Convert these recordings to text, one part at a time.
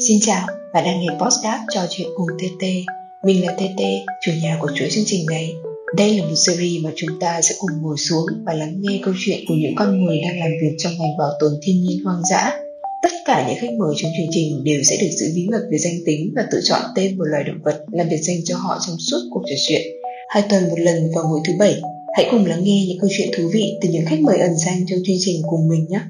Xin chào, bạn đang nghe podcast trò chuyện cùng TT. Mình là TT, chủ nhà của chuỗi chương trình này. Đây là một series mà chúng ta sẽ cùng ngồi xuống và lắng nghe câu chuyện của những con người đang làm việc trong ngành bảo tồn thiên nhiên hoang dã. Tất cả những khách mời trong chương trình đều sẽ được giữ bí mật về danh tính và tự chọn tên một loài động vật làm biệt danh cho họ trong suốt cuộc trò chuyện. Hai tuần một lần vào mỗi thứ bảy, hãy cùng lắng nghe những câu chuyện thú vị từ những khách mời ẩn danh trong chương trình cùng mình nhé.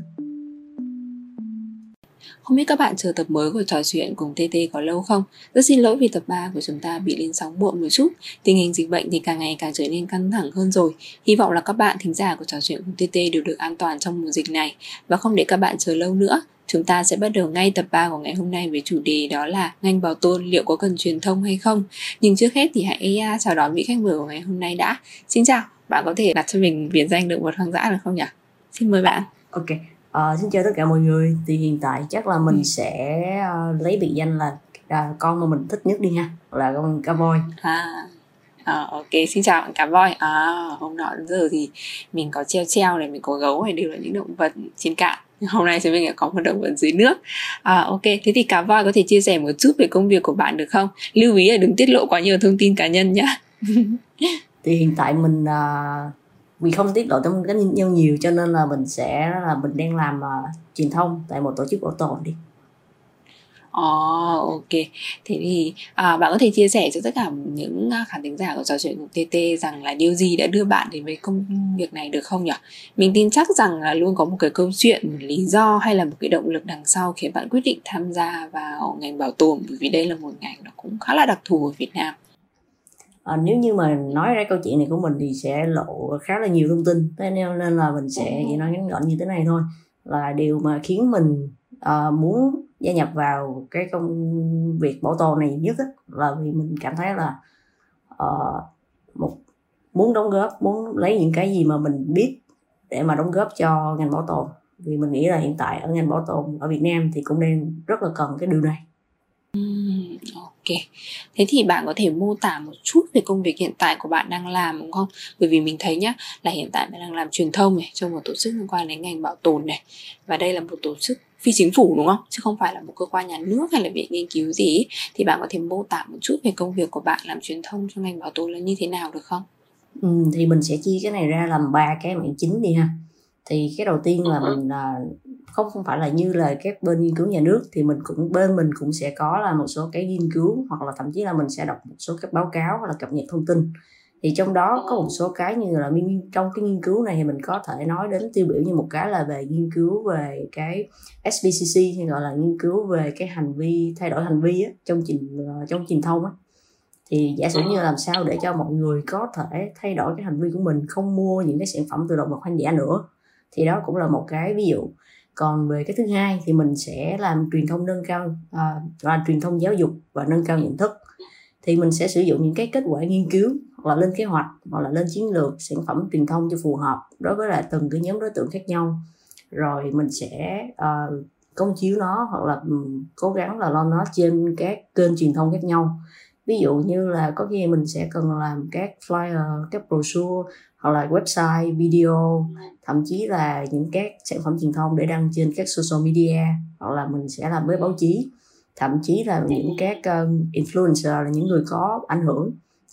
Không biết các bạn chờ tập mới của trò chuyện cùng TT có lâu không? Rất xin lỗi vì tập 3 của chúng ta bị lên sóng muộn một chút. Tình hình dịch bệnh thì càng ngày càng trở nên căng thẳng hơn rồi. Hy vọng là các bạn thính giả của trò chuyện cùng TT đều được an toàn trong mùa dịch này và không để các bạn chờ lâu nữa. Chúng ta sẽ bắt đầu ngay tập 3 của ngày hôm nay với chủ đề đó là ngành bảo tồn liệu có cần truyền thông hay không. Nhưng trước hết thì hãy chào đón vị khách mời của ngày hôm nay đã. Xin chào, bạn có thể đặt cho mình biệt danh động vật hoang dã được không nhỉ? Xin mời bạn. Ok, Uh, xin chào tất cả mọi người. Thì hiện tại chắc là mình ừ. sẽ uh, lấy biệt danh là uh, con mà mình thích nhất đi ha là con cá voi à. À, ok xin chào bạn cá voi à, hôm nọ đến giờ thì mình có treo treo này mình có gấu này đều là những động vật trên cạn. Hôm nay chúng mình lại có một động vật dưới nước. À, ok thế thì cá voi có thể chia sẻ một chút về công việc của bạn được không? Lưu ý là đừng tiết lộ quá nhiều thông tin cá nhân nhé thì hiện tại mình uh, vì không tiết lộ thông tin nhân nhiều cho nên là mình sẽ là mình đang làm uh, truyền thông tại một tổ chức bảo tồn đi Ồ, oh, ok. Thế thì à, bạn có thể chia sẻ cho tất cả những à, khán thính giả của trò chuyện cùng TT rằng là điều gì đã đưa bạn đến với công việc này được không nhỉ? Mình tin chắc rằng là luôn có một cái câu chuyện, một lý do hay là một cái động lực đằng sau khiến bạn quyết định tham gia vào ngành bảo tồn bởi vì đây là một ngành nó cũng khá là đặc thù ở Việt Nam à, nếu như mà nói ra câu chuyện này của mình thì sẽ lộ khá là nhiều thông tin. Thế nên nên là mình sẽ chỉ nói ngắn gọn như thế này thôi. Là điều mà khiến mình uh, muốn gia nhập vào cái công việc bảo tồn này nhất á, là vì mình cảm thấy là uh, một muốn đóng góp muốn lấy những cái gì mà mình biết để mà đóng góp cho ngành bảo tồn. Vì mình nghĩ là hiện tại ở ngành bảo tồn ở Việt Nam thì cũng đang rất là cần cái điều này. Ok, thế thì bạn có thể mô tả một chút về công việc hiện tại của bạn đang làm đúng không? Bởi vì mình thấy nhá là hiện tại bạn đang làm truyền thông này trong một tổ chức liên quan đến ngành bảo tồn này và đây là một tổ chức phi chính phủ đúng không? Chứ không phải là một cơ quan nhà nước hay là viện nghiên cứu gì thì bạn có thể mô tả một chút về công việc của bạn làm truyền thông trong ngành bảo tồn là như thế nào được không? Ừ, thì mình sẽ chia cái này ra làm ba cái mảng chính đi ha thì cái đầu tiên là mình à, không không phải là như là các bên nghiên cứu nhà nước thì mình cũng bên mình cũng sẽ có là một số cái nghiên cứu hoặc là thậm chí là mình sẽ đọc một số các báo cáo hoặc là cập nhật thông tin. Thì trong đó có một số cái như là trong cái nghiên cứu này thì mình có thể nói đến tiêu biểu như một cái là về nghiên cứu về cái SBCC hay gọi là nghiên cứu về cái hành vi thay đổi hành vi á, trong trình ờ, trong truyền thông á. Thì giả sử như làm sao để cho mọi người có thể thay đổi cái hành vi của mình không mua những cái sản phẩm từ động vật hoang dã nữa. Thì đó cũng là một cái ví dụ còn về cái thứ hai thì mình sẽ làm truyền thông nâng cao à, là truyền thông giáo dục và nâng cao nhận thức. Thì mình sẽ sử dụng những cái kết quả nghiên cứu hoặc là lên kế hoạch hoặc là lên chiến lược sản phẩm truyền thông cho phù hợp đối với lại từng cái nhóm đối tượng khác nhau. Rồi mình sẽ uh, công chiếu nó hoặc là um, cố gắng là lo nó trên các kênh truyền thông khác nhau. Ví dụ như là có khi mình sẽ cần làm các flyer các brochure hoặc là website video thậm chí là những các sản phẩm truyền thông để đăng trên các social media hoặc là mình sẽ làm với báo chí. Thậm chí là những các ờ, influencer là những người có ảnh hưởng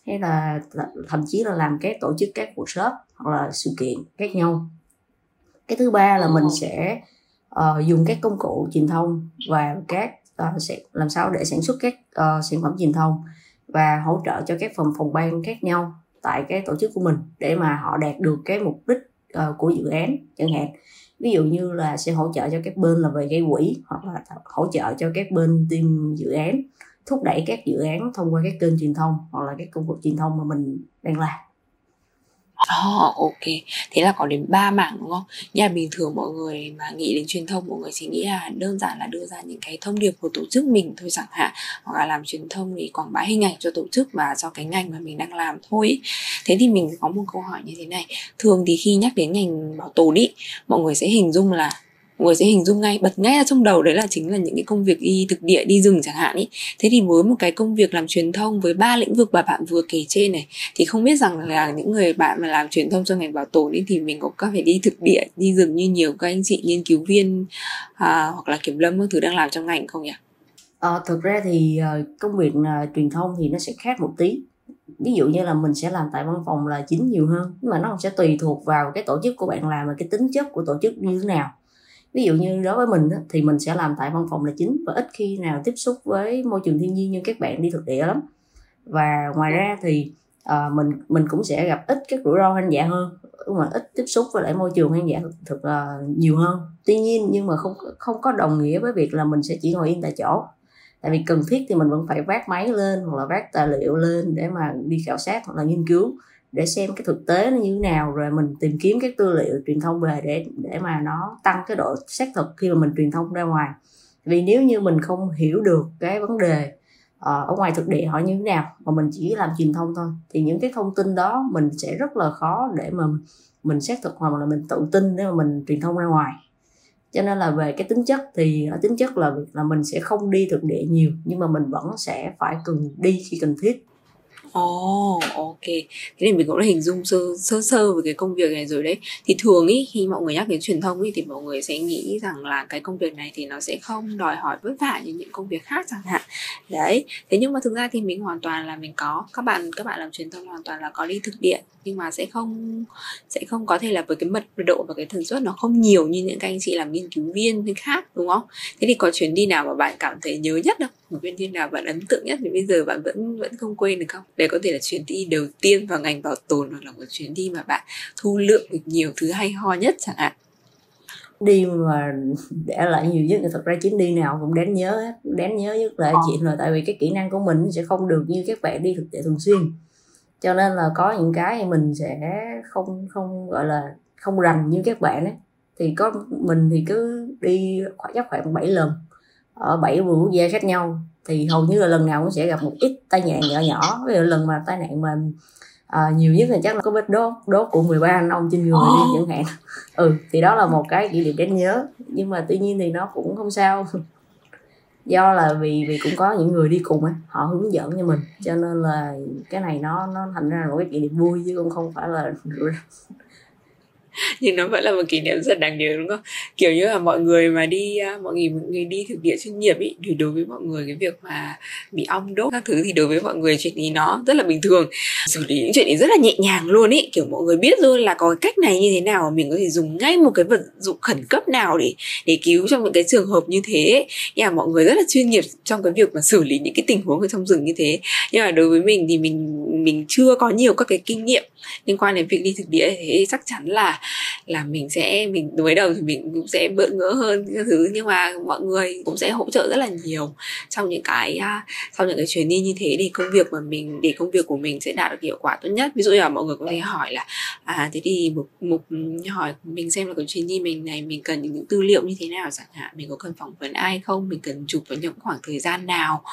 hay là, là thậm chí là làm các tổ chức các workshop hoặc là sự kiện khác nhau. Cái thứ ba là mình sẽ uh, dùng các công cụ truyền thông và các uh, sẽ làm sao để sản xuất các uh, sản phẩm truyền thông và hỗ trợ cho các phòng phòng ban khác nhau tại cái tổ chức của mình để mà họ đạt được cái mục đích uh, của dự án chẳng hạn. Ví dụ như là sẽ hỗ trợ cho các bên là về gây quỹ hoặc là hỗ trợ cho các bên team dự án thúc đẩy các dự án thông qua các kênh truyền thông hoặc là các công cụ truyền thông mà mình đang làm. Oh, ok, thế là có đến ba mảng đúng không? Như là bình thường mọi người mà nghĩ đến truyền thông mọi người chỉ nghĩ là đơn giản là đưa ra những cái thông điệp của tổ chức mình thôi chẳng hạn hoặc là làm truyền thông để quảng bá hình ảnh cho tổ chức và cho cái ngành mà mình đang làm thôi. Thế thì mình có một câu hỏi như thế này, thường thì khi nhắc đến ngành bảo tồn ý, mọi người sẽ hình dung là mọi người sẽ hình dung ngay bật ngay ra trong đầu đấy là chính là những cái công việc đi thực địa đi rừng chẳng hạn ý. Thế thì với một cái công việc làm truyền thông với ba lĩnh vực mà bạn vừa kể trên này thì không biết rằng là những người bạn mà làm truyền thông cho ngành bảo tồn ý thì mình có phải đi thực địa đi rừng như nhiều các anh chị nghiên cứu viên à, hoặc là kiểm lâm các thứ đang làm trong ngành không nhỉ? À, thực ra thì ờ, công việc uh, truyền thông thì nó sẽ khác một tí. Ví dụ như là mình sẽ làm tại văn phòng là chính nhiều hơn nhưng mà nó sẽ tùy thuộc vào cái tổ chức của bạn làm và cái tính chất của tổ chức như thế nào ví dụ như đối với mình thì mình sẽ làm tại văn phòng là chính và ít khi nào tiếp xúc với môi trường thiên nhiên như các bạn đi thực địa lắm. Và ngoài ra thì à, mình mình cũng sẽ gặp ít các rủi ro hoang dã hơn mà ít tiếp xúc với lại môi trường hoang dã thực, thực ờ, nhiều hơn. Tuy nhiên nhưng mà không không có đồng nghĩa với việc là mình sẽ chỉ ngồi yên tại chỗ. Tại vì cần thiết thì mình vẫn phải vác máy lên hoặc là vác tài liệu lên để mà đi khảo sát hoặc là nghiên cứu để xem cái thực tế nó như thế nào, rồi mình tìm kiếm các tư liệu truyền thông về để để mà nó tăng cái độ xác thực khi mà mình truyền thông ra ngoài. Vì nếu như mình không hiểu được cái vấn đề ờ, ở ngoài thực địa họ như thế nào, mà mình chỉ làm truyền thông thôi, thì những cái thông tin đó mình sẽ rất là khó để mà mình xác thực hoặc là mình tự tin để mà mình truyền thông ra ngoài. Cho nên là về cái tính chất thì ở tính chất là việc là mình sẽ không đi thực địa nhiều, nhưng mà mình vẫn sẽ phải cần đi khi cần thiết. Ồ, oh, ok. Thế nên mình cũng đã hình dung sơ, sơ sơ về cái công việc này rồi đấy. Thì thường ý khi mọi người nhắc đến truyền thông ý thì mọi người sẽ nghĩ rằng là cái công việc này thì nó sẽ không đòi hỏi vất vả như những công việc khác chẳng hạn. Đấy. Thế nhưng mà thực ra thì mình hoàn toàn là mình có các bạn các bạn làm truyền thông hoàn toàn là có đi thực địa nhưng mà sẽ không sẽ không có thể là với cái mật độ và cái tần suất nó không nhiều như những các anh chị làm nghiên cứu viên khác đúng không? Thế thì có chuyến đi nào mà bạn cảm thấy nhớ nhất không? Một chuyến đi nào bạn ấn tượng nhất thì bây giờ bạn vẫn vẫn không quên được không? Đấy có thể là chuyến đi đầu tiên vào ngành bảo tồn hoặc là một chuyến đi mà bạn thu lượng được nhiều thứ hay ho nhất chẳng hạn. Đi mà để lại nhiều nhất thì thật ra chuyến đi nào cũng đáng nhớ đáng nhớ nhất là ờ. chuyện là tại vì cái kỹ năng của mình sẽ không được như các bạn đi thực tế thường xuyên. Cho nên là có những cái mình sẽ không không gọi là không rành như các bạn ấy. Thì có mình thì cứ đi khoảng chắc khoảng 7 lần ở bảy vườn quốc gia khác nhau thì hầu như là lần nào cũng sẽ gặp một ít tai nạn nhỏ nhỏ. Ví dụ lần mà tai nạn mà à, nhiều nhất là chắc là có vết đốt đốt của 13 anh ông trên người đi chẳng hạn. Ừ thì đó là một cái kỷ niệm đáng nhớ. Nhưng mà tuy nhiên thì nó cũng không sao. Do là vì vì cũng có những người đi cùng á họ hướng dẫn cho mình. Cho nên là cái này nó nó thành ra một cái kỷ niệm vui chứ cũng không phải là nhưng nó vẫn là một kỷ niệm rất đáng nhớ, đúng không? Kiểu như là mọi người mà đi à, mọi người mọi người đi thực địa chuyên nghiệp ý, thì đối với mọi người cái việc mà bị ong đốt các thứ thì đối với mọi người chuyện ý nó rất là bình thường. Xử lý những chuyện ý rất là nhẹ nhàng luôn ý. Kiểu mọi người biết luôn là có cái cách này như thế nào mà mình có thể dùng ngay một cái vật dụng khẩn cấp nào để để cứu trong những cái trường hợp như thế nhưng mà mọi người rất là chuyên nghiệp trong cái việc mà xử lý những cái tình huống ở trong rừng như thế. Nhưng mà đối với mình thì mình mình chưa có nhiều các cái kinh nghiệm liên quan đến việc đi thực địa thì chắc chắn là là mình sẽ, mình mới đầu thì mình cũng sẽ bỡ ngỡ hơn các thứ. Nhưng mà mọi người cũng sẽ hỗ trợ rất là nhiều trong những cái à, sau những cái chuyến đi như thế. Để công việc mà mình, để công việc của mình sẽ đạt được hiệu quả tốt nhất. Ví dụ như là mọi người có thể hỏi là à thế thì mục mục, hỏi mình xem là cái chuyến đi mình này, mình cần những tư liệu như thế nào chẳng hạn? Mình có cần phỏng vấn ai không? Mình cần chụp vào những khoảng thời gian nào?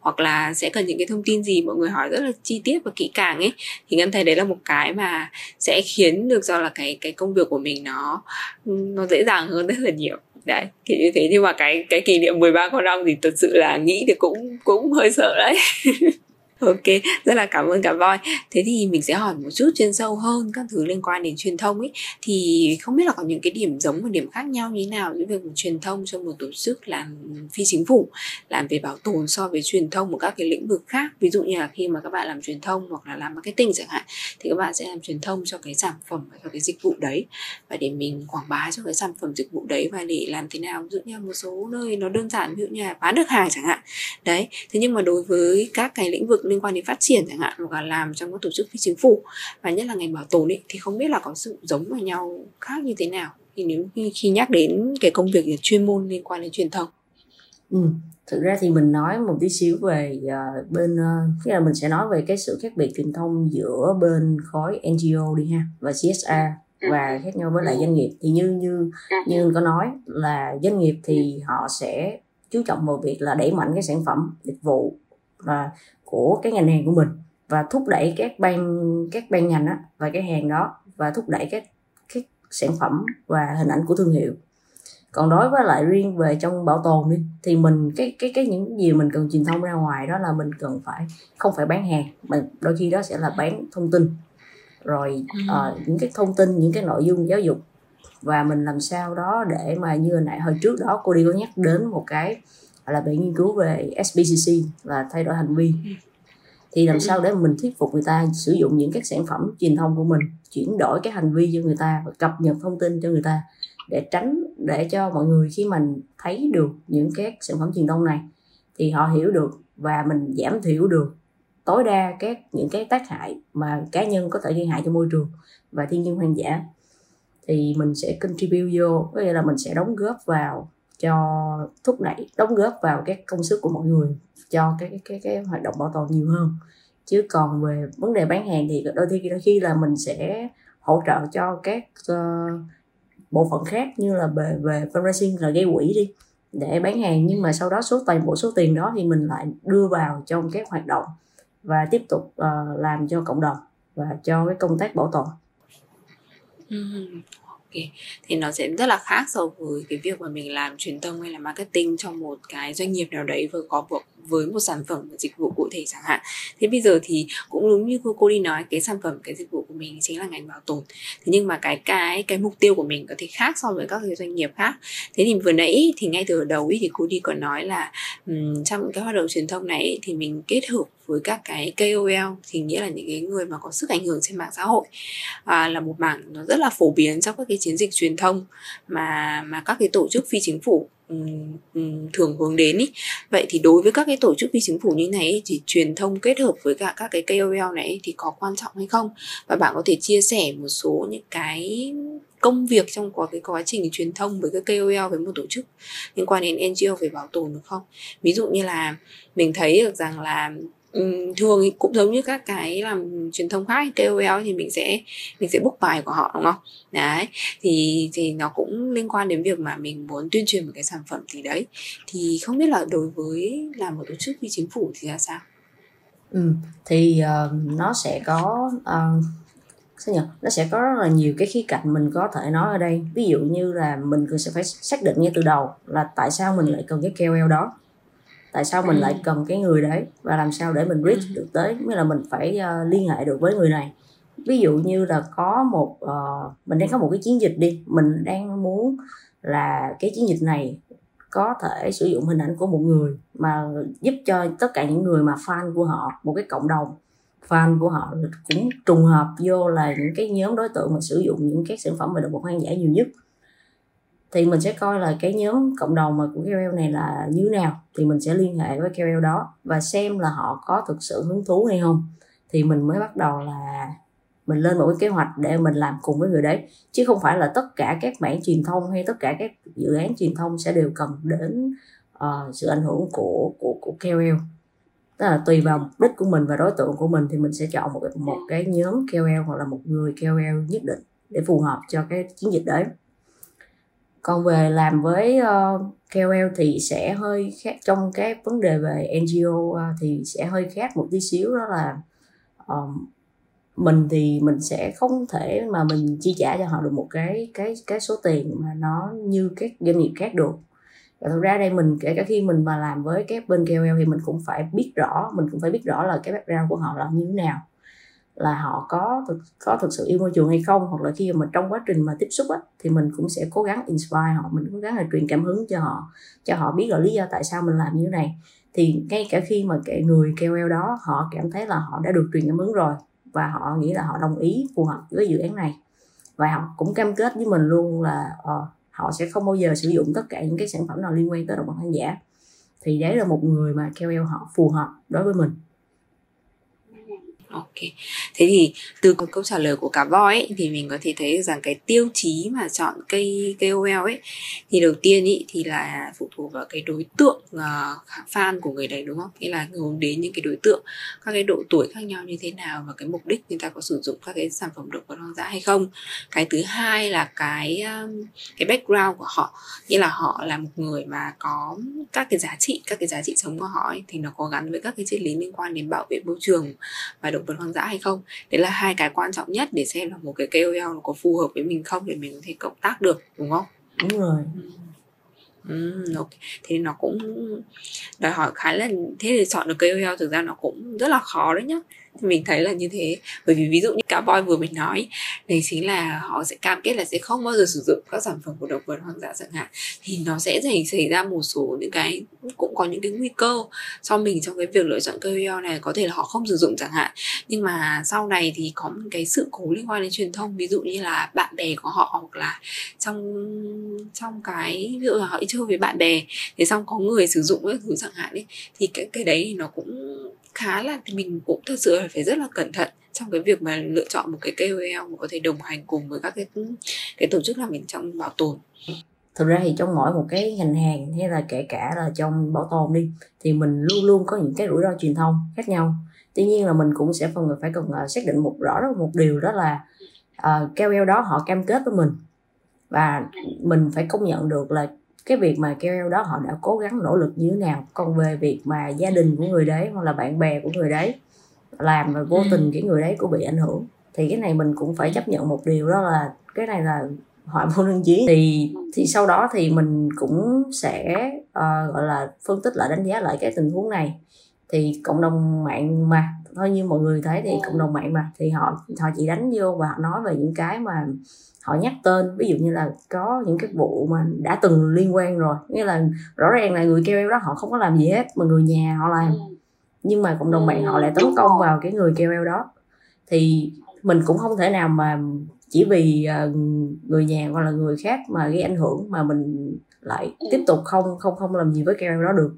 Hoặc là sẽ cần những cái thông tin gì? Mọi người hỏi rất là chi tiết và kỹ càng ấy. Thì ngân thấy đấy là một cái mà sẽ khiến được do là cái cái công việc của mình nó nó dễ dàng hơn rất là nhiều. Đấy kiểu như thế. Nhưng mà cái cái kỷ niệm 13 con ong thì thật sự là nghĩ thì cũng cũng hơi sợ đấy. ok, rất là cảm ơn cả voi. Thế thì mình sẽ hỏi một chút chuyên sâu hơn các thứ liên quan đến truyền thông ấy. Thì không biết là có những cái điểm giống và điểm khác nhau như thế nào giữa việc truyền thông cho một tổ chức làm phi chính phủ, làm về bảo tồn so với truyền thông một các cái lĩnh vực khác? Ví dụ như là khi mà các bạn làm truyền thông hoặc là làm marketing chẳng hạn, thì các bạn sẽ làm truyền thông cho cái sản phẩm và cho cái dịch vụ đấy. Và để mình quảng bá cho cái sản phẩm dịch vụ đấy và để làm thế nào? Ví dụ như là một số nơi nó đơn giản, ví dụ như là bán được hàng chẳng hạn. Đấy, thế nhưng mà đối với các cái lĩnh vực liên quan đến phát triển chẳng hạn hoặc là làm trong các tổ chức phi chính phủ. Và nhất là ngành bảo tồn ấy thì không biết là có sự giống với nhau khác như thế nào. Thì nếu khi, khi nhắc đến cái công việc chuyên môn liên quan đến truyền thông. Ừ. thực ra thì mình nói một tí xíu về uh, bên uh, tức là mình sẽ nói về cái sự khác biệt truyền thông giữa bên khối NGO đi ha và csa và khác nhau với lại doanh nghiệp. Thì như như như có nói là doanh nghiệp thì họ sẽ chú trọng vào việc là đẩy mạnh cái sản phẩm dịch vụ và của cái ngành hàng của mình và thúc đẩy các ban các ban ngành á và cái hàng đó và thúc đẩy các các sản phẩm và hình ảnh của thương hiệu. Còn đối với lại riêng về trong bảo tồn đi thì mình cái cái cái những gì mình cần truyền thông ra ngoài đó là mình cần phải không phải bán hàng mà đôi khi đó sẽ là bán thông tin. Rồi uh, những cái thông tin những cái nội dung giáo dục. Và mình làm sao đó để mà như hồi nãy hồi trước đó cô đi có nhắc đến một cái hoặc là bạn nghiên cứu về SBCC là thay đổi hành vi. Thì làm sao để mình thuyết phục người ta sử dụng những các sản phẩm truyền thông của mình chuyển đổi cái hành vi cho người ta và cập nhật thông tin cho người ta để tránh để cho mọi người khi mình thấy được những các sản phẩm truyền thông này thì họ hiểu được và mình giảm thiểu được tối đa các những cái tác hại mà cá nhân có thể gây hại cho môi trường và thiên nhiên hoang dã. Thì mình sẽ contribute vô có nghĩa là mình sẽ đóng góp vào cho thúc đẩy đóng góp vào các công sức của mọi người cho cái cái cái, cái hoạt động bảo tồn nhiều hơn chứ còn về vấn đề bán hàng thì đôi khi đôi khi là mình sẽ hỗ trợ cho các uh, bộ phận khác như là về về fundraising là gây quỹ đi để bán hàng nhưng mà sau đó số toàn bộ số tiền đó thì mình lại đưa vào trong các hoạt động và tiếp tục uh, làm cho cộng đồng và cho cái công tác bảo tồn. Okay. thì nó sẽ rất là khác so với cái việc mà mình làm truyền thông hay là marketing cho một cái doanh nghiệp nào đấy vừa có vừa với một sản phẩm và dịch vụ cụ thể chẳng hạn. Thế bây giờ thì cũng đúng như cô, cô đi nói cái sản phẩm cái dịch vụ của mình chính là ngành bảo tồn. Thế nhưng mà cái cái cái mục tiêu của mình có thể khác so với các cái doanh nghiệp khác. Thế thì vừa nãy thì ngay từ đầu ý, thì cô đi còn nói là um, trong cái hoạt động truyền thông này thì mình kết hợp với các cái KOL thì nghĩa là những cái người mà có sức ảnh hưởng trên mạng xã hội à, là một mảng nó rất là phổ biến trong các cái chiến dịch truyền thông mà mà các cái tổ chức phi chính phủ thường hướng đến ý. vậy thì đối với các cái tổ chức phi chính phủ như này thì truyền thông kết hợp với cả các cái KOL này thì có quan trọng hay không và bạn có thể chia sẻ một số những cái công việc trong quá cái quá trình truyền thông với cái KOL với một tổ chức liên quan đến NGO về bảo tồn được không ví dụ như là mình thấy được rằng là Ừ, thường cũng giống như các cái làm truyền thông khác KOL thì mình sẽ mình sẽ book bài của họ đúng không? Đấy thì thì nó cũng liên quan đến việc mà mình muốn tuyên truyền một cái sản phẩm gì đấy. Thì không biết là đối với làm một tổ chức phi chính phủ thì ra sao? Ừ, thì uh, nó sẽ có uh, sao nhỉ? Nó sẽ có rất là nhiều cái khía cạnh mình có thể nói ở đây. Ví dụ như là mình cần sẽ phải xác định ngay từ đầu là tại sao mình lại cần cái KOL đó tại sao mình lại cần cái người đấy? Và làm sao để mình reach được tới? Mới là mình phải uh, liên hệ được với người này. Ví dụ như là có một uh, mình đang có một cái chiến dịch đi. Mình đang muốn là cái chiến dịch này có thể sử dụng hình ảnh của một người mà giúp cho tất cả những người mà fan của họ một cái cộng đồng fan của họ cũng trùng hợp vô là những cái nhóm đối tượng mà sử dụng những các sản phẩm về động vật hoang dã nhiều nhất thì mình sẽ coi là cái nhóm cộng đồng mà của KOL này là như thế nào thì mình sẽ liên hệ với KOL đó và xem là họ có thực sự hứng thú hay không. Thì mình mới bắt đầu là mình lên một cái kế hoạch để mình làm cùng với người đấy. Chứ không phải là tất cả các mảng truyền thông hay tất cả các dự án truyền thông sẽ đều cần đến uh, sự ảnh hưởng của của của KOL tức là tùy vào mục đích của mình và đối tượng của mình thì mình sẽ chọn một một cái nhóm KOL hoặc là một người KOL nhất định để phù hợp cho cái chiến dịch đấy còn về làm với uh, KOL thì sẽ hơi khác trong cái vấn đề về NGO uh, ờ, thì sẽ hơi khác một tí xíu đó là um, mình thì mình sẽ không thể mà mình chi trả cho họ được một cái cái cái số tiền mà nó như các doanh nghiệp khác được. Và thực ra đây mình kể cả khi mình mà làm với các bên KOL thì mình cũng phải biết rõ mình cũng phải biết rõ là cái background của họ là như thế nào là họ có thực có thực sự yêu môi trường hay không hoặc là khi mà trong quá trình mà tiếp xúc á, thì mình cũng sẽ cố gắng inspire họ mình cố gắng là truyền cảm hứng cho họ cho họ biết là lý do tại sao mình làm như thế này. Thì ngay cả khi mà cái người KOL đó họ cảm thấy là họ đã được truyền cảm hứng rồi và họ nghĩ là họ đồng ý phù hợp với dự án này. Và họ cũng cam kết với mình luôn là uh, họ sẽ không bao giờ sử dụng tất cả những cái sản phẩm nào liên quan tới động vật hoang dã. Thì đấy là một người mà KOL họ phù hợp đối với mình. Ok, thế thì từ câu trả lời của cả voi ấy, thì mình có thể thấy rằng cái tiêu chí mà chọn cây KOL ấy thì đầu tiên ý thì là phụ thuộc vào cái đối tượng uh, fan của người đấy đúng không? Nghĩa là hướng đến những cái đối tượng các cái độ tuổi khác nhau như thế nào và cái mục đích người ta có sử dụng các cái sản phẩm động vật hoang dã hay không. Cái thứ hai là cái um, cái background của họ, nghĩa là họ là một người mà có các cái giá trị, các cái giá trị sống của họ ấy, thì nó có gắn với các cái triết lý liên quan đến bảo vệ môi trường và động vật hoang dã hay không? Đấy là hai cái quan trọng nhất để xem là một cái KOL nó có phù hợp với mình không để mình có thể cộng tác được đúng không? Đúng rồi. Ừ, okay. thế nó cũng đòi hỏi khá là thế thì chọn được KOL thực ra nó cũng rất là khó đấy nhá thì mình thấy là như thế. Bởi vì ví dụ như cá voi vừa mình nói, đấy chính là họ sẽ cam kết là sẽ không bao giờ sử dụng các sản phẩm của động vật hoang dã chẳng hạn. Thì nó sẽ xảy xảy ra một số những cái, cũng có những cái nguy cơ cho mình trong cái việc lựa chọn KOL này. Có thể là họ không sử dụng chẳng hạn. Nhưng mà sau này thì có một cái sự cố liên quan đến truyền thông. Ví dụ như là bạn bè của họ hoặc là trong trong cái, ví dụ là họ đi chơi với bạn bè thì xong có người sử dụng các thứ chẳng hạn ấy, thì cái cái đấy thì nó cũng khá là thì mình cũng thật sự là phải rất là cẩn thận trong cái việc mà lựa chọn một cái KOL mà có thể đồng hành cùng với các cái cái tổ chức làm việc trong bảo tồn. Thực ra thì trong mỗi một cái ngành hàng hay là kể cả là trong bảo tồn đi thì mình luôn luôn có những cái rủi ro truyền thông khác nhau. Tuy nhiên là mình cũng sẽ phần người phải cần uh, xác định một rõ một điều đó là uh, KOL đó họ cam kết với mình. Và mình phải công nhận được là cái việc mà KOL đó họ đã cố gắng nỗ lực như thế nào còn về việc mà gia đình của người đấy hoặc là bạn bè của người đấy làm và vô ừ. tình cái người đấy cũng bị ảnh hưởng thì cái này mình cũng phải chấp nhận một điều đó là cái này là họa vô đơn chí. Thì thì sau đó thì mình cũng sẽ uh, gọi là phân tích lại đánh giá lại cái tình huống này thì cộng đồng mạng mà thôi như mọi người thấy thì cộng đồng mạng mà thì họ họ chỉ đánh vô và họ nói về những cái mà họ nhắc tên. Ví dụ như là có những cái vụ mà đã từng liên quan rồi nghĩa là rõ ràng là người kêu đó họ không có làm gì hết mà người nhà họ làm. Nhưng mà cộng đồng mạng họ lại tấn công vào cái người kêu đó. Thì mình cũng không thể nào mà chỉ vì ờ, người nhà hoặc là người khác mà gây ảnh hưởng mà mình lại tiếp tục không không không làm gì với kêu đó được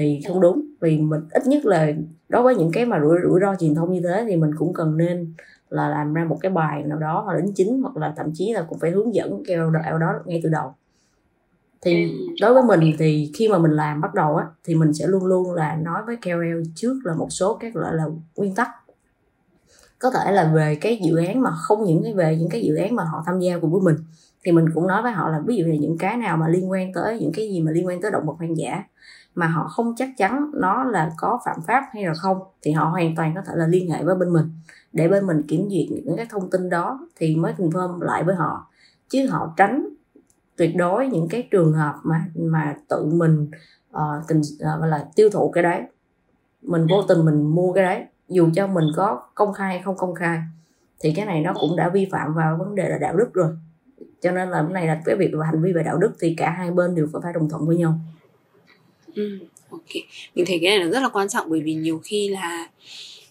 thì không đúng vì mình ít nhất là đối với những cái mà rủi rủi ro truyền thông như thế thì mình cũng cần nên là làm ra một cái bài nào đó hoặc đính chính hoặc là thậm chí là cũng phải hướng dẫn kêu đạo đó ngay từ đầu. Thì đối với mình thì khi mà mình làm bắt đầu á thì mình sẽ luôn luôn là nói với KOL trước là một số các loại là nguyên tắc. Có thể là về cái dự án mà không những cái về những cái dự án mà họ tham gia cùng với mình thì mình cũng nói với họ là ví dụ là những cái nào mà liên quan tới những cái gì mà liên quan tới động vật hoang dã mà họ không chắc chắn nó là có phạm pháp hay là không thì họ hoàn toàn có thể là liên hệ với bên mình để bên mình kiểm duyệt những cái thông tin đó thì mới confirm lại với họ. Chứ họ tránh tuyệt đối những cái trường hợp mà mà tự mình uh, tình uh, là tiêu thụ cái đấy. Mình vô tình mình mua cái đấy dù cho mình có công khai hay không công khai thì cái này nó cũng đã vi phạm vào vấn đề là đạo đức rồi cho nên là cái này là cái việc là hành vi về đạo đức thì cả hai bên đều phải đồng thuận với nhau. Ừ, ok. Mình thấy cái này là rất là quan trọng bởi vì nhiều khi là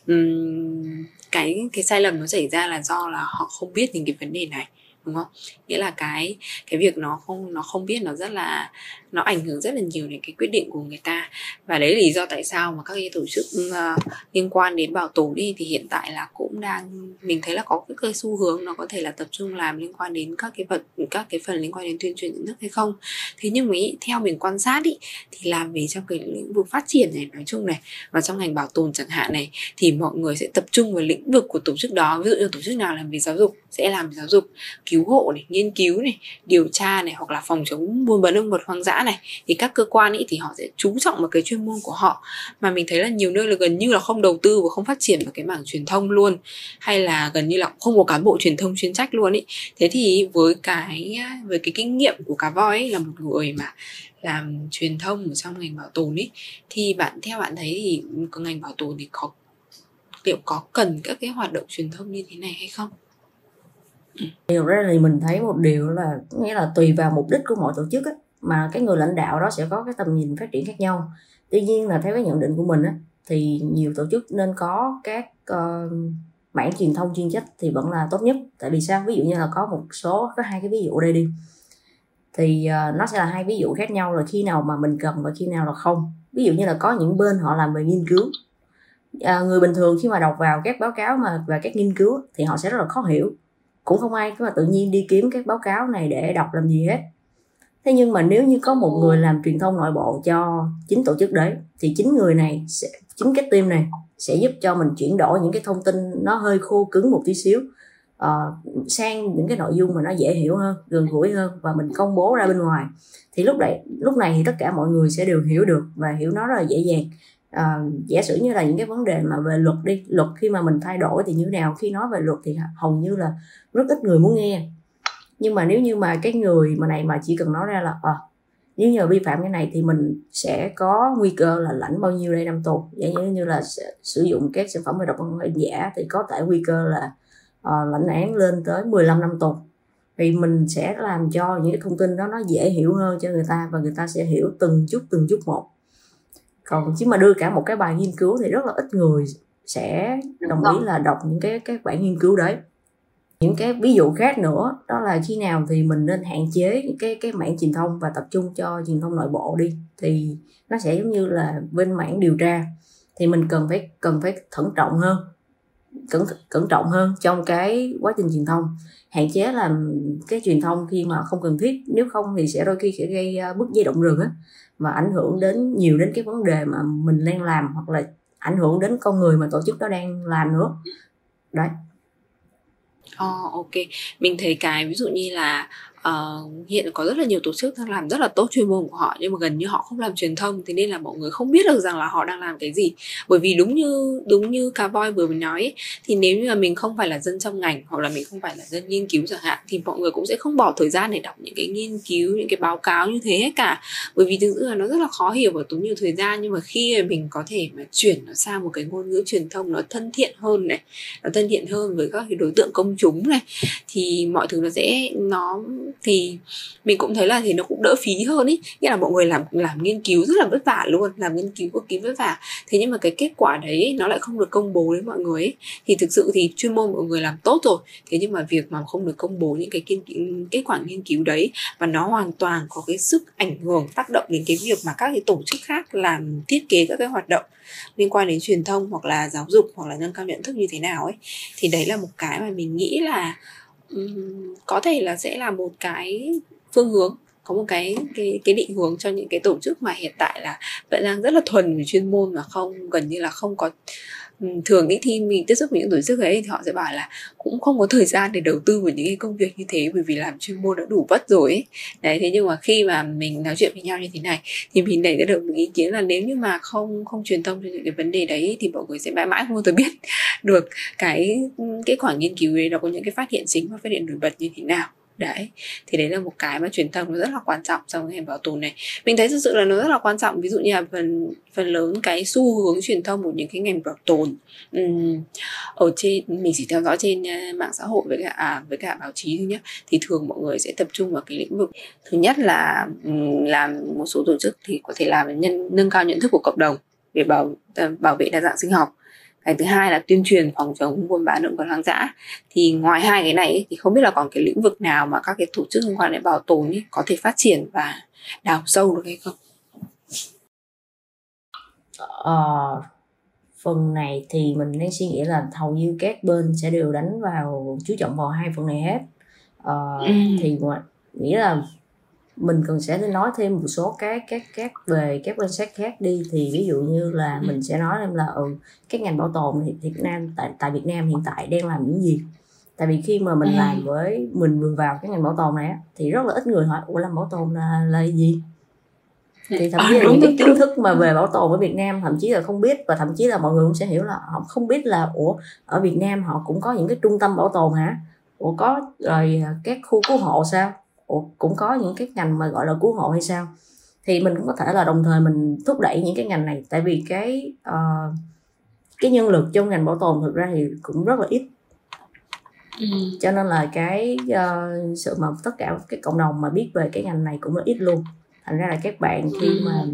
um, cái cái sai lầm nó xảy ra là do là họ không biết những cái vấn đề này đúng không? Nghĩa là cái cái việc nó không nó không biết nó rất là nó ảnh hưởng rất là nhiều đến cái quyết định của người ta. Và đấy là lý do tại sao mà các cái tổ chức uh, liên quan đến bảo tồn đi thì hiện tại là cũng đang mình thấy là có cái, cái xu hướng nó có thể là tập trung làm liên quan đến các cái vật các cái phần liên quan đến tuyên truyền nhận thức hay không. Thế nhưng mà ý, theo mình quan sát ý, thì làm về trong cái lĩnh vực phát triển này nói chung này và trong ngành bảo tồn chẳng hạn này thì mọi người sẽ tập trung vào lĩnh vực của tổ chức đó. Ví dụ như tổ chức nào làm về giáo dục sẽ làm về giáo dục cứu hộ này nghiên cứu này điều tra này hoặc là phòng chống buôn bán động vật hoang dã này thì các cơ quan ấy thì họ sẽ chú trọng vào cái chuyên môn của họ. Mà mình thấy là nhiều nơi là gần như là không đầu tư và không phát triển vào cái mảng truyền thông luôn hay là gần như là không có cán bộ truyền thông chuyên trách luôn ấy thế thì với cái với cái kinh nghiệm của cá voi ấy, là một người mà làm truyền thông ở trong ngành bảo tồn ấy thì bạn theo bạn thấy thì ngành bảo tồn thì có liệu có cần các cái hoạt động truyền thông như thế này hay không? Điều ra thì mình thấy một điều là nghĩa là tùy vào mục đích của mọi tổ chức á, mà cái người lãnh đạo đó sẽ có cái tầm nhìn phát triển khác nhau. Tuy nhiên là theo cái nhận định của mình á, thì nhiều tổ chức nên có các uh, mảng truyền thông chuyên trách thì vẫn là tốt nhất. Tại vì sao? Ví dụ như là có một số có hai cái ví dụ đây đi. Thì uh, nó sẽ là hai ví dụ khác nhau là khi nào mà mình cần và khi nào là không. Ví dụ như là có những bên họ làm về nghiên cứu. À, người bình thường khi mà đọc vào các báo cáo mà và các nghiên cứu thì họ sẽ rất là khó hiểu cũng không ai cứ mà tự nhiên đi kiếm các báo cáo này để đọc làm gì hết. Thế nhưng mà nếu như có một người làm truyền thông nội bộ cho chính tổ chức đấy thì chính người này sẽ chính cái team này sẽ giúp cho mình chuyển đổi những cái thông tin nó hơi khô cứng một tí xíu uh, sang những cái nội dung mà nó dễ hiểu hơn gần gũi hơn và mình công bố ra bên ngoài. Thì lúc này lúc này thì tất cả mọi người sẽ đều hiểu được và hiểu nó rất là dễ dàng à, giả sử như là những cái vấn đề mà về luật đi luật khi mà mình thay đổi thì như thế nào khi nói về luật thì hầu như là rất ít người muốn nghe. Nhưng mà nếu như mà cái người mà này mà chỉ cần nói ra là à, nếu như vi phạm cái này thì mình sẽ có nguy cơ là lãnh bao nhiêu đây năm tù. Giả như như là sử dụng các sản phẩm về độc thân giả thì có thể nguy cơ là uh, lãnh án lên tới 15 năm tù. Thì mình sẽ làm cho những cái thông tin đó nó dễ hiểu hơn cho người ta và người ta sẽ hiểu từng chút từng chút một còn chứ mà đưa cả một cái bài nghiên cứu thì rất là ít người sẽ đồng ý là đọc những cái cái bản nghiên cứu đấy. Những cái ví dụ khác nữa đó là khi nào thì mình nên hạn chế những cái cái mảng truyền thông và tập trung cho truyền thông nội bộ đi. Thì nó sẽ giống như là bên mảng điều tra. Thì mình cần phải cần phải thận trọng hơn cẩn cẩn trọng hơn trong cái quá trình truyền thông. Hạn chế làm cái truyền thông khi mà không cần thiết nếu không thì sẽ đôi khi sẽ gây ờ, bức dây động rừng á và ảnh hưởng đến nhiều đến cái vấn đề mà mình đang làm hoặc là ảnh hưởng đến con người mà tổ chức đó đang làm nữa. Đấy. Oh, ok. Mình thấy cái ví dụ như là uh, hiện có rất là nhiều tổ chức đang làm rất là tốt chuyên môn của họ nhưng mà gần như họ không làm truyền thông thế nên là mọi người không biết được rằng là họ đang làm cái gì. Bởi vì đúng như đúng như cá voi vừa mới nói ấy, thì nếu như là mình không phải là dân trong ngành hoặc là mình không phải là dân nghiên cứu chẳng hạn thì mọi người cũng sẽ không bỏ thời gian để đọc những cái nghiên cứu những cái báo cáo như thế hết cả. Bởi vì thực sự là nó rất là khó hiểu và tốn nhiều thời gian nhưng mà khi mình có thể mà chuyển nó sang một cái ngôn ngữ truyền thông nó thân thiện hơn này nó thân thiện hơn với các cái đối tượng công chúng này thì mọi thứ nó sẽ nó thì mình cũng thấy là thì nó cũng đỡ phí hơn ý nghĩa là mọi người làm làm nghiên cứu rất là vất vả luôn, làm nghiên cứu cực kỳ vất vả thế nhưng mà cái kết quả đấy nó lại không được công bố đến mọi người ấy. thì thực sự thì chuyên môn mọi người làm tốt rồi, thế nhưng mà việc mà không được công bố những cái kiên, kết quả nghiên cứu đấy và nó hoàn toàn có cái sức ảnh hưởng, tác động đến cái việc mà các cái tổ chức khác làm, thiết kế các cái hoạt động liên quan đến truyền thông hoặc là giáo dục hoặc là nâng cao nhận thức như thế nào ấy, thì đấy là một cái mà mình nghĩ là có thể là sẽ là một cái phương hướng, có một cái cái cái định hướng cho những cái tổ chức mà hiện tại là vẫn đang rất là thuần về chuyên môn và không, gần như là không có Ừ, thường ý khi mình tiếp xúc với những tổ chức ấy thì họ sẽ bảo là cũng không có thời gian để đầu tư vào những cái công việc như thế bởi vì làm chuyên môn đã đủ vất rồi ấy. đấy, thế nhưng mà khi mà mình nói chuyện với nhau như thế này thì mình đẩy ra được một ý kiến là nếu như mà không không truyền thông cho những cái vấn đề đấy thì mọi người sẽ mãi mãi không bao giờ biết được cái kết quả nghiên cứu đấy nó có những cái phát hiện chính và phát hiện nổi bật như thế nào đấy thì đấy là một cái mà truyền thông nó rất là quan trọng trong ngành bảo tồn này. Mình thấy thực sự là nó rất là quan trọng ví dụ như là phần phần lớn cái xu hướng truyền thông của những cái ngành bảo tồn um, ở trên mình chỉ theo dõi trên à, mạng xã hội với cả à, với cả báo chí thôi nhé thì thường mọi người sẽ tập trung vào cái lĩnh vực thứ nhất là um, làm một số tổ chức thì có thể làm nhân nâng cao nhận thức của cộng đồng về bảo à, bảo vệ đa dạng sinh học cái thứ hai là tuyên truyền phòng chống buôn bán động vật hoang dã. Thì ngoài hai cái này thì không biết là còn cái lĩnh vực nào mà các cái tổ chức liên quan đến bảo tồn ấy, có thể phát triển và đào sâu được hay không? Ờ, phần này thì mình đang suy nghĩ là hầu như các bên sẽ đều đánh vào chú trọng vào hai phần này hết. Ờ, ừ. thì nghĩ là mình cần sẽ nói thêm một số các các các về các quan sát khác đi. Thì ví dụ như là mình sẽ nói thêm là ừ, các ngành bảo tồn thì Việt Nam tại tại Việt Nam hiện tại đang làm những gì? Tại vì khi mà mình làm với mình vừa vào cái ngành bảo tồn này thì rất là ít người hỏi ủa làm bảo tồn là là gì? Thì thậm chí là những cái kiến thức mà về bảo tồn ở Việt Nam thậm chí là không biết. Và thậm chí là mọi người cũng sẽ hiểu là họ không biết là ủa ở Việt Nam họ cũng có những cái trung tâm bảo tồn hả? Ủa có rồi các khu cứu hộ sao Ủa, cũng có những cái ngành mà gọi là cứu hộ hay sao? Thì mình cũng có thể là đồng thời mình thúc đẩy những cái ngành này tại vì cái uh, cái nhân lực trong ngành bảo tồn thực ra thì cũng rất là ít. Ừ. cho nên là cái uh, sự mà tất cả cái cộng đồng mà biết về cái ngành này cũng là ít luôn thành ra là các bạn khi mà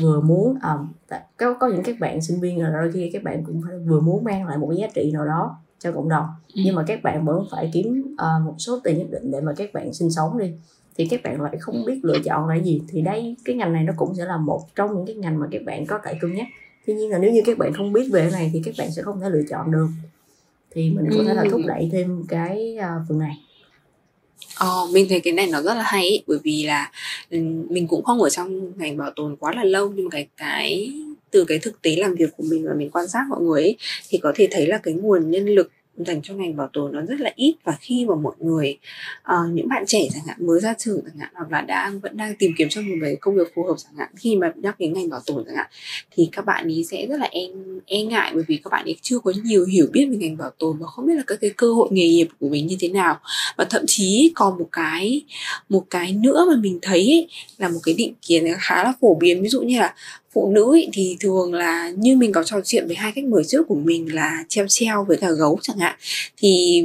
vừa muốn uh, có có những các bạn sinh viên là đôi khi các bạn cũng phải vừa muốn mang lại một cái giá trị nào đó cho cộng đồng. Ừ. nhưng mà các bạn vẫn phải kiếm uh, một số tiền nhất định để mà các bạn sinh sống đi. Thì các bạn lại không biết lựa chọn là gì. Thì đây cái ngành này nó cũng sẽ là một trong những cái ngành mà các bạn có thể cân nhắc. Tuy nhiên là nếu như các bạn không biết về cái này thì các bạn sẽ không thể lựa chọn được. Thì mình có thể là thúc đẩy thêm cái uh, phần này Ờ, mình thấy cái này nó rất là hay ý, bởi vì là ừ, mình cũng không ở trong ngành bảo tồn quá là lâu nhưng mà cái cái từ cái thực tế làm việc của mình và mình quan sát mọi người ấy, thì có thể thấy là cái nguồn nhân lực dành cho ngành bảo tồn nó rất là ít và khi mà mọi người uh, những bạn trẻ chẳng hạn mới ra trường chẳng hạn hoặc là đang vẫn đang tìm kiếm cho một cái công việc phù hợp chẳng hạn khi mà nhắc đến ngành bảo tồn chẳng hạn thì các bạn ý sẽ rất là e, e ngại bởi vì các bạn ấy chưa có nhiều hiểu biết về ngành bảo tồn và không biết là các cái cơ hội nghề nghiệp của mình như thế nào. Và thậm chí còn một cái một cái nữa mà mình thấy ấy, là một cái định kiến khá là phổ biến. Ví dụ như là phụ nữ ý, thì thường là như mình có trò chuyện với hai khách mời trước của mình là treo treo với cả gấu chẳng hạn thì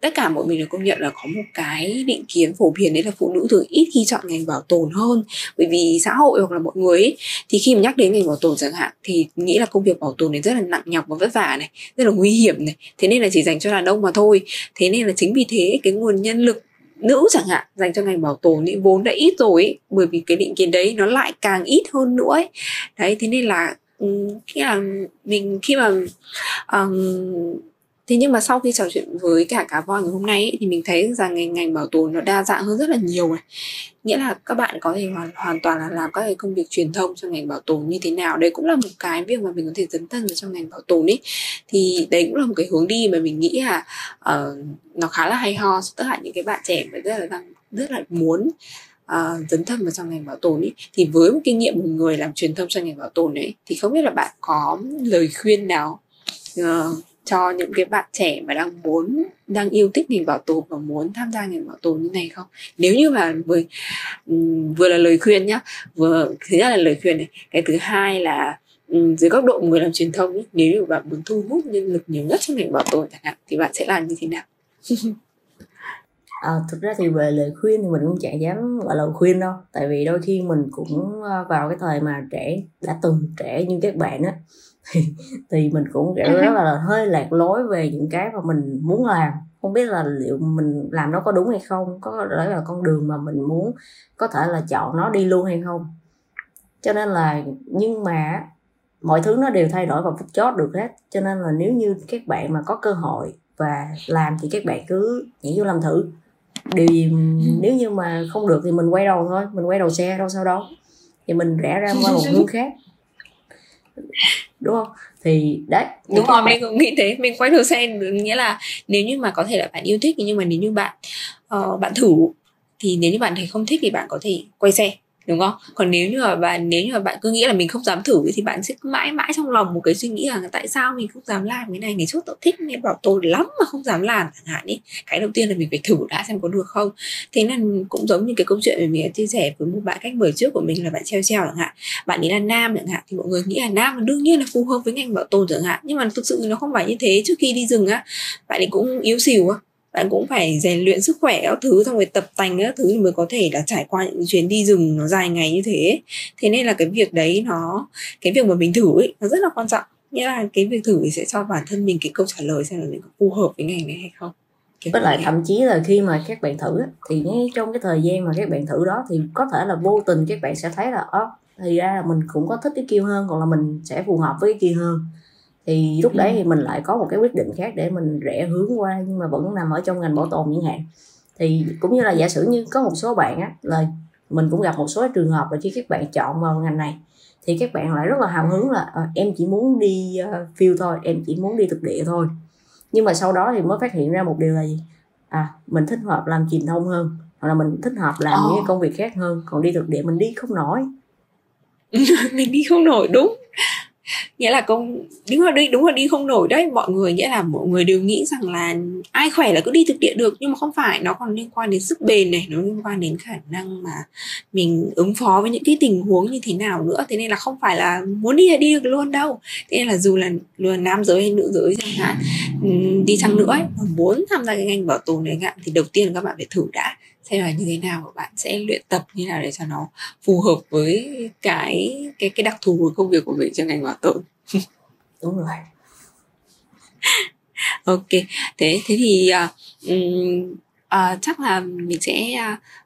tất cả mọi mình đều công nhận là có một cái định kiến phổ biến đấy là phụ nữ thường ít khi chọn ngành bảo tồn hơn. Bởi vì xã hội hoặc là mọi người ấy, thì khi mà nhắc đến ngành bảo tồn chẳng hạn thì nghĩ là công việc bảo tồn này rất là nặng nhọc và vất vả này rất là nguy hiểm này. Thế nên là chỉ dành cho đàn ông mà thôi. Thế nên là chính vì thế cái nguồn nhân lực nữ chẳng hạn dành cho ngành bảo tồn thì vốn đã ít rồi ý, bởi vì cái định kiến đấy nó lại càng ít hơn nữa ấy. đấy thế nên là khi là mình khi mà um, thế nhưng mà sau khi trò chuyện với cả cá voi ngày hôm nay ấy, thì mình thấy rằng ngành ngành bảo tồn nó đa dạng hơn rất là nhiều này. Nghĩa là các bạn có thể hoàn hoàn toàn là làm các cái công việc truyền thông cho ngành bảo tồn như thế nào. Đấy cũng là một cái việc mà mình có thể dấn thân vào trong ngành bảo tồn ấy. Thì đấy cũng là một cái hướng đi mà mình nghĩ là uh, nó khá là hay ho. Tất cả những cái bạn trẻ mà rất là đang rất là muốn uh, dấn thân vào trong ngành bảo tồn ấy. Thì với một kinh nghiệm một người làm truyền thông cho ngành bảo tồn ấy thì không biết là bạn có lời khuyên nào uh, cho những cái bạn trẻ mà đang muốn đang yêu thích ngành bảo tồn và muốn tham gia ngành bảo tồn như này không? Nếu như mà vừa vừa là lời khuyên nhá vừa thứ nhất là lời khuyên này. Cái thứ hai là dưới góc độ người làm truyền thông ấy, nếu như bạn muốn thu hút nhân lực nhiều nhất trong ngành bảo tồn chẳng hạn thì bạn sẽ làm như thế nào? À, thực ra thì về lời khuyên thì mình cũng chẳng dám gọi lời khuyên đâu. Tại vì đôi khi mình cũng vào cái thời mà trẻ đã từng trẻ như các bạn á thì, thì mình cũng kiểu rất là hơi lạc lối về những cái mà mình muốn làm. Không biết là liệu mình làm nó có đúng hay không có đấy là con đường mà mình muốn có thể là chọn nó đi luôn hay không. Cho nên là nhưng mà mọi thứ nó đều thay đổi vào phút chót được hết. Cho nên là nếu như các bạn mà có cơ hội và làm thì các bạn cứ nhảy vô làm thử điều gì nếu như mà không được thì mình quay đầu thôi mình quay đầu xe đâu sao đâu. Thì mình rẽ ra qua một hướng khác. Đúng không? Thì đấy đúng rồi mình cũng nghĩ thế. Mình quay đầu xe nghĩa là nếu như mà có thể là bạn yêu thích nhưng mà nếu như bạn uh, bạn thử thì nếu như bạn thấy không thích thì bạn có thể quay xe đúng không? Còn nếu như mà bạn, nếu như mà bạn cứ nghĩ là mình không dám thử thì bạn sẽ mãi mãi trong lòng một cái suy nghĩ là tại sao mình không dám làm cái này? Ngày trước tôi thích nên bảo tồn lắm mà không dám làm chẳng hạn ý. Cái đầu tiên là mình phải thử đã xem có được không. Thế nên cũng giống như cái câu chuyện mà mình đã chia sẻ với một bạn cách mời trước của mình là bạn treo treo chẳng hạn. Bạn ấy là nam chẳng hạn thì mọi người nghĩ là nam là đương nhiên là phù hợp với ngành bảo tồn chẳng hạn. Nhưng mà thực sự nó không phải như thế. Trước khi đi rừng á, bạn ấy cũng yếu xìu á bạn cũng phải rèn luyện sức khỏe các thứ xong rồi tập tành các thứ mới có thể là trải qua những chuyến đi rừng nó dài ngày như thế. Thế nên là cái việc đấy nó cái việc mà mình thử ấy nó rất là quan trọng. Nghĩa là cái việc thử sẽ cho bản thân mình cái câu trả lời xem là mình có phù hợp với ngành này hay không. Cái với lại thậm chí là khi mà các bạn thử thì ngay trong cái thời gian mà các bạn thử đó thì có thể là vô tình các bạn sẽ thấy là ớ thì ra là mình cũng có thích cái kia hơn còn là mình sẽ phù hợp với cái kia hơn thì lúc đấy thì mình lại có một cái quyết định khác để mình rẽ hướng qua nhưng mà vẫn nằm ở trong ngành bảo tồn chẳng hạn. Thì cũng như là giả sử như có một số bạn á là mình cũng gặp một số trường hợp là khi các bạn chọn vào ngành này thì các bạn lại rất là hào hứng là à, em chỉ muốn đi uh, field thôi em chỉ muốn đi thực địa thôi. Nhưng mà sau đó thì mới phát hiện ra một điều là gì? À mình thích hợp làm truyền thông hơn hoặc là mình thích hợp làm oh. những công việc khác hơn còn đi thực địa mình đi không nổi. Mình đi không nổi đúng nghĩa là công đúng là đi đúng là đi không nổi đấy. Mọi người nghĩa là mọi người đều nghĩ rằng là ai khỏe là cứ đi thực địa được. Nhưng mà không phải nó còn liên quan đến sức bền này nó liên quan đến khả năng mà mình ứng phó với những cái tình huống như thế nào nữa. Thế nên là không phải là muốn đi là đi được luôn đâu. Thế nên là dù là luôn nam giới hay nữ giới chẳng hạn đi chăng nữa ấy, mà muốn tham gia cái ngành bảo tồn này ngạn thì đầu tiên các bạn phải thử đã xem là như thế nào và bạn sẽ luyện tập như nào để cho nó phù hợp với cái cái cái đặc thù của công việc của mình trong ngành bảo tồn. Đúng rồi. Ok thế thế thì um, à, chắc là mình sẽ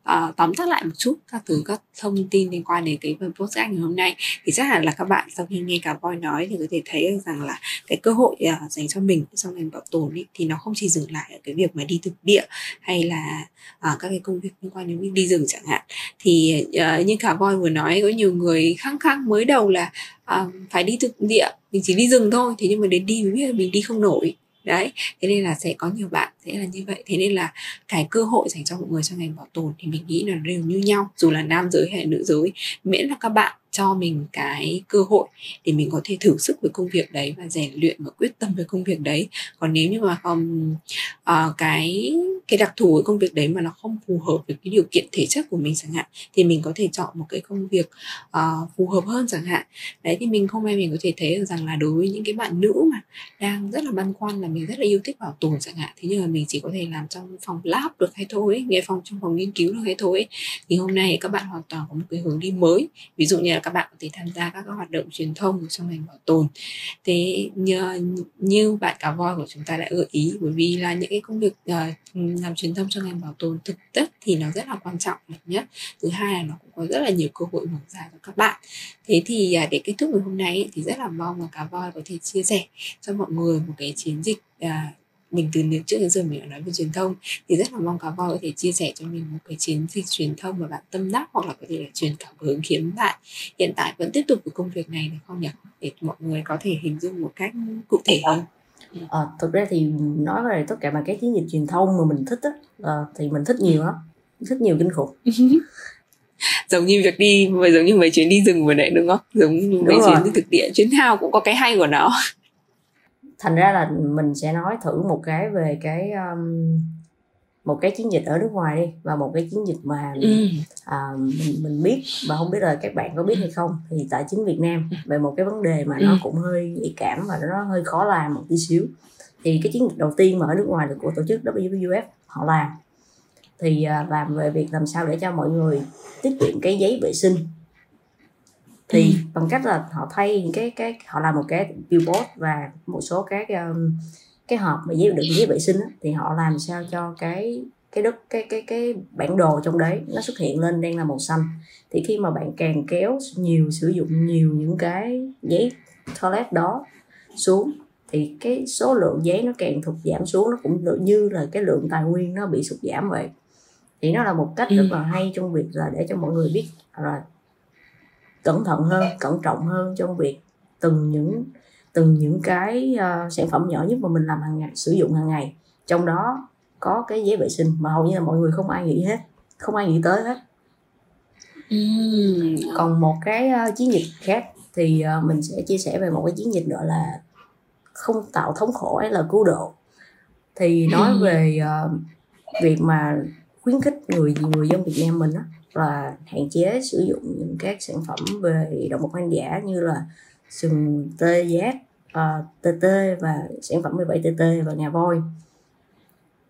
à, tóm tắt lại một chút các thứ các thông tin liên quan đến cái phần podcast ngày hôm nay. Thì chắc hẳn là các bạn sau khi nghe cả voi nói thì có thể thấy được rằng là cái cơ hội à, dành cho mình trong ngành bảo tồn ý, thì nó không chỉ dừng lại ở cái việc mà đi thực địa hay là à, các cái công việc liên quan đến việc đi rừng chẳng hạn. Thì à, như cả voi vừa nói có nhiều người khăng khăng mới đầu là à, phải đi thực địa mình chỉ đi rừng thôi thế nhưng mà đến đi mới biết là mình đi không nổi đấy thế nên là sẽ có nhiều bạn sẽ là như vậy. Thế nên là cái cơ hội dành cho mọi người trong ngành bảo tồn thì mình nghĩ là đều như nhau dù là nam giới hay nữ giới. Miễn là các bạn cho mình cái cơ hội để mình có thể thử sức với công việc đấy và rèn luyện và quyết tâm với công việc đấy. Còn nếu như mà không uh, cái cái đặc thù của công việc đấy mà nó không phù hợp với cái điều kiện thể chất của mình chẳng hạn thì mình có thể chọn một cái công việc uh, phù hợp hơn chẳng hạn. Đấy thì mình không may mình có thể thấy được rằng là đối với những cái bạn nữ mà đang rất là băn khoăn là mình rất là yêu thích bảo tồn chẳng hạn thế nhưng mà mình chỉ có thể làm trong phòng lab được hay thôi nghe phòng trong phòng nghiên cứu được hay thôi thì hôm nay các bạn hoàn toàn có một cái hướng đi mới. Ví dụ như là các bạn có thể tham gia các, các hoạt động truyền thông trong ngành bảo tồn. Thế như, như bạn cá voi của chúng ta đã gợi ý bởi vì là những cái công việc uh, làm truyền thông trong ngành bảo tồn thực chất thì nó rất là quan trọng nhất thứ hai là nó cũng có rất là nhiều cơ hội mở ra cho các bạn. Thế thì à, để kết thúc ngày hôm nay thì rất là mong là cá voi có thể chia sẻ cho mọi người một cái chiến dịch à, mình từ trước đến giờ mình đã nói về truyền thông. Thì rất là mong cá voi có thể chia sẻ cho mình một cái chiến dịch truyền thông mà bạn tâm đắc hoặc là có thể là truyền cảm hứng khiến bạn hiện tại vẫn tiếp tục với công việc này được không nhỉ? Để mọi người có thể hình dung một cách cụ thể hơn à, thực ra thì nói về tất cả mà cái chiến dịch truyền thông mà mình thích á à, thì mình thích nhiều lắm thích nhiều kinh khủng. Giống như việc đi giống như mấy chuyến đi rừng vừa nãy đúng không? Giống như mấy chuyến đi thực địa chuyến nào cũng có cái hay của nó. Thành ra là mình sẽ nói thử một cái về cái um, một cái chiến dịch ở nước ngoài đi và một cái chiến dịch mà ừ. à, mình mình biết và không biết là các bạn có biết hay không thì tại chính Việt Nam về một cái vấn đề mà nó ừ. cũng hơi nhạy cảm và nó hơi khó làm một tí xíu thì cái chiến dịch đầu tiên mà ở nước ngoài là của tổ chức WWF họ làm thì à, làm về việc làm sao để cho mọi người tiết kiệm cái giấy vệ sinh thì ừ. bằng cách là họ thay những cái cái họ làm một cái billboard và một số các um, cái hộp mà giấy đựng giấy vệ sinh á, thì họ làm sao cho cái cái đất cái cái cái bản đồ trong đấy nó xuất hiện lên đang là màu xanh. Thì khi mà bạn càng kéo nhiều sử dụng nhiều những cái giấy toilet đó xuống thì cái số lượng giấy nó càng thụt giảm xuống nó cũng như là cái lượng tài nguyên nó bị sụt giảm vậy. Thì nó là một cách rất là hay trong việc là để cho mọi người biết là cẩn thận hơn cẩn trọng hơn trong việc từng những từng những cái uh, sản phẩm nhỏ nhất mà mình làm hàng ngày sử dụng hàng ngày. Trong đó có cái giấy vệ sinh mà hầu như là mọi người không ai nghĩ hết không ai nghĩ tới hết. Còn một cái uh, chiến dịch khác thì uh, mình sẽ chia sẻ về một cái chiến dịch nữa là không tạo thống khổ hay là cứu độ. Thì nói về uh, việc mà khuyến khích người người dân Việt Nam mình á là hạn chế sử dụng những các sản phẩm về động vật hoang dã như là sừng tê giác uh, TT và sản phẩm 17 TT và ngà voi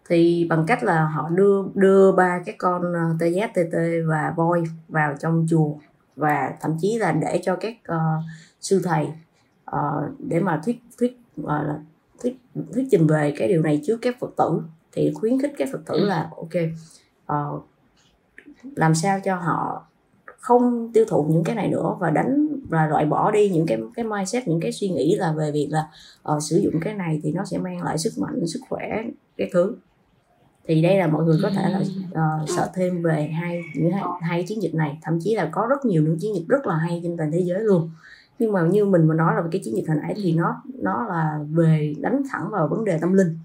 thì bằng cách là họ đưa đưa ba cái con uh, tê giác TT và voi vào trong chùa và thậm chí là để cho các uh, sư thầy uh, để mà thuyết thuyết uh, thuyết thuyết trình về cái điều này trước các phật tử thì khuyến khích các phật tử ừ. là ok uh, làm sao cho họ không tiêu thụ những cái này nữa và đánh và loại bỏ đi những cái cái mindset những cái suy nghĩ là về việc là uh, sử dụng cái này thì nó sẽ mang lại sức mạnh sức khỏe cái thứ. Thì đây là mọi người có thể là uh, sợ thêm về hai những hai, hai chiến dịch này. Thậm chí là có rất nhiều những chiến dịch rất là hay trên toàn thế giới luôn. Nhưng mà như mình mà nói là cái chiến dịch hồi nãy thì nó nó là về đánh thẳng vào vấn đề tâm linh.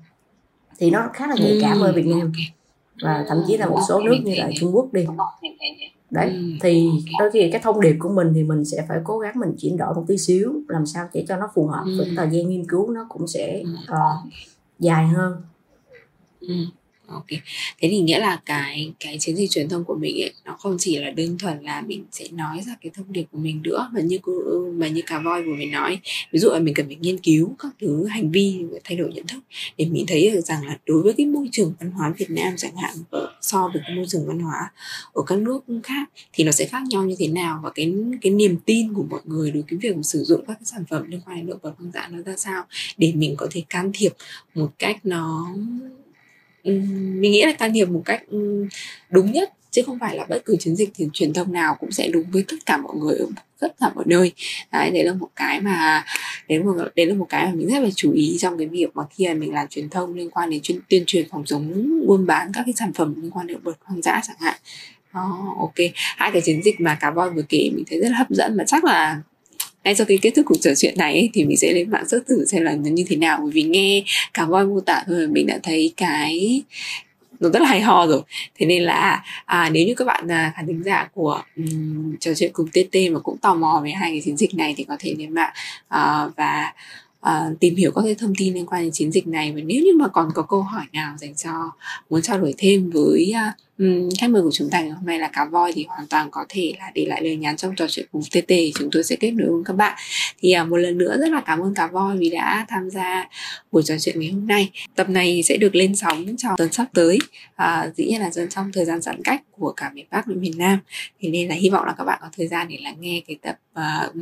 Thì nó khá là nhạy cảm ở Việt Nam. và thậm chí là một số nước như là Trung Quốc đi đấy ừ. thì đôi khi cái thông điệp của mình thì mình sẽ phải cố gắng mình chuyển đổi một tí xíu làm sao để cho nó phù hợp với thời gian nghiên cứu nó cũng sẽ uh, dài hơn ok. Thế thì nghĩa là cái cái chiến dịch truyền thông của mình ấy, nó không chỉ là đơn thuần là mình sẽ nói ra cái thông điệp của mình nữa, mà như mà như cả voi vừa mình nói, ví dụ là mình cần phải nghiên cứu các thứ hành vi thay đổi nhận thức, để mình thấy được rằng là đối với cái môi trường văn hóa Việt Nam chẳng hạn so với cái môi trường văn hóa ở các nước khác, thì nó sẽ khác nhau như thế nào, và cái cái niềm tin của mọi người đối với việc sử dụng các cái sản phẩm liên quan đến động vật hoang dã nó ra sao, để mình có thể can thiệp một cách nó mình nghĩ là can thiệp một cách đúng nhất chứ không phải là bất cứ chiến dịch thì truyền thông nào cũng sẽ đúng với tất cả mọi người ở tất cả mọi nơi. Đấy đấy là một cái mà đấy là một, đấy là một cái mà mình rất là chú ý trong cái việc mà khi mà mình làm truyền thông liên quan đến chuyên, tuyên truyền phòng chống buôn bán các cái sản phẩm liên quan đến vật hoang dã chẳng hạn. Oh, ok. Hai cái chiến dịch mà cá voi vừa kể mình thấy rất là hấp dẫn mà chắc là ngay sau khi kết thúc cuộc trò chuyện này ấy, thì mình sẽ lên mạng search thử xem là nó như thế nào. Bởi vì nghe cả voi mô tả thôi mình đã thấy cái nó rất là hay ho rồi. Thế nên là à, nếu như các bạn là khán thính giả của um, trò chuyện cùng TT mà cũng tò mò về hai cái chiến dịch này thì có thể lên mạng uh, và uh, tìm hiểu các cái thông tin liên quan đến chiến dịch này. Và nếu như mà còn có câu hỏi nào dành cho muốn trao đổi thêm với uh, um, khách mời của chúng ta ngày hôm nay là cá voi thì hoàn toàn có thể là để lại lời nhắn trong trò chuyện cùng TT chúng tôi sẽ kết nối với các bạn. Thì à, một lần nữa rất là cảm ơn cá voi vì đã tham gia buổi trò chuyện ngày hôm nay. Tập này sẽ được lên sóng trong tuần sắp tới à, dĩ nhiên là dần trong thời gian giãn cách của cả miền Bắc và miền Nam. Thì nên là hy vọng là các bạn có thời gian để lắng nghe cái tập uh,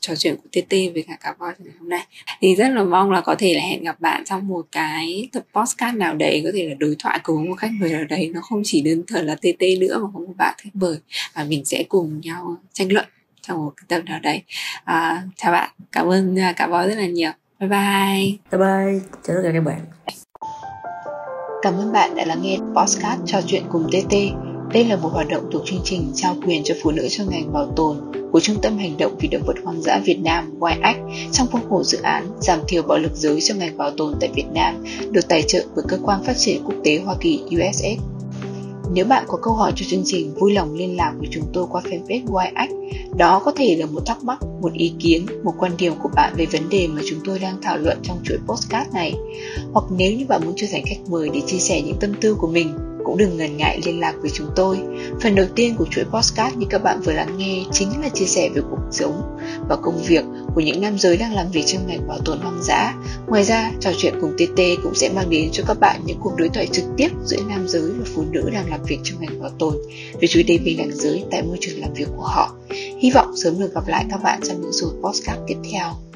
trò chuyện của TT với cả cá voi ngày hôm nay. Thì rất là mong là có thể là hẹn gặp bạn trong một cái tập podcast nào đấy có thể là đối thoại cùng một khách mời nào đấy nó không chỉ đơn thuần là TT nữa mà có một bạn khách mời. Và mình sẽ cùng nhau tranh luận trong một cái tập nào đấy. À, chào bạn. Cảm ơn cả voi rất là nhiều. Bye bye. Bye bye. Chào tất cả các bạn. Cảm ơn bạn đã lắng nghe podcast trò chuyện cùng TT đây là một hoạt động thuộc chương trình trao quyền cho phụ nữ trong ngành bảo tồn của Trung tâm Hành động vì động vật hoang dã Việt Nam YAC trong khuôn khổ dự án giảm thiểu bạo lực giới trong ngành bảo tồn tại Việt Nam được tài trợ bởi Cơ quan Phát triển Quốc tế Hoa Kỳ USAID. Nếu bạn có câu hỏi cho chương trình, vui lòng liên lạc với chúng tôi qua fanpage YX. Đó có thể là một thắc mắc, một ý kiến, một quan điểm của bạn về vấn đề mà chúng tôi đang thảo luận trong chuỗi postcard này. Hoặc nếu như bạn muốn trở thành khách mời để chia sẻ những tâm tư của mình, cũng đừng ngần ngại liên lạc với chúng tôi. Phần đầu tiên của chuỗi podcast như các bạn vừa lắng nghe chính là chia sẻ về cuộc sống và công việc của những nam giới đang làm việc trong ngành bảo tồn hoang dã. Ngoài ra, trò chuyện cùng TT cũng sẽ mang đến cho các bạn những cuộc đối thoại trực tiếp giữa nam giới và phụ nữ đang làm việc trong ngành bảo tồn về chủ đề bình đẳng giới tại môi trường làm việc của họ. Hy vọng sớm được gặp lại các bạn trong những số podcast tiếp theo.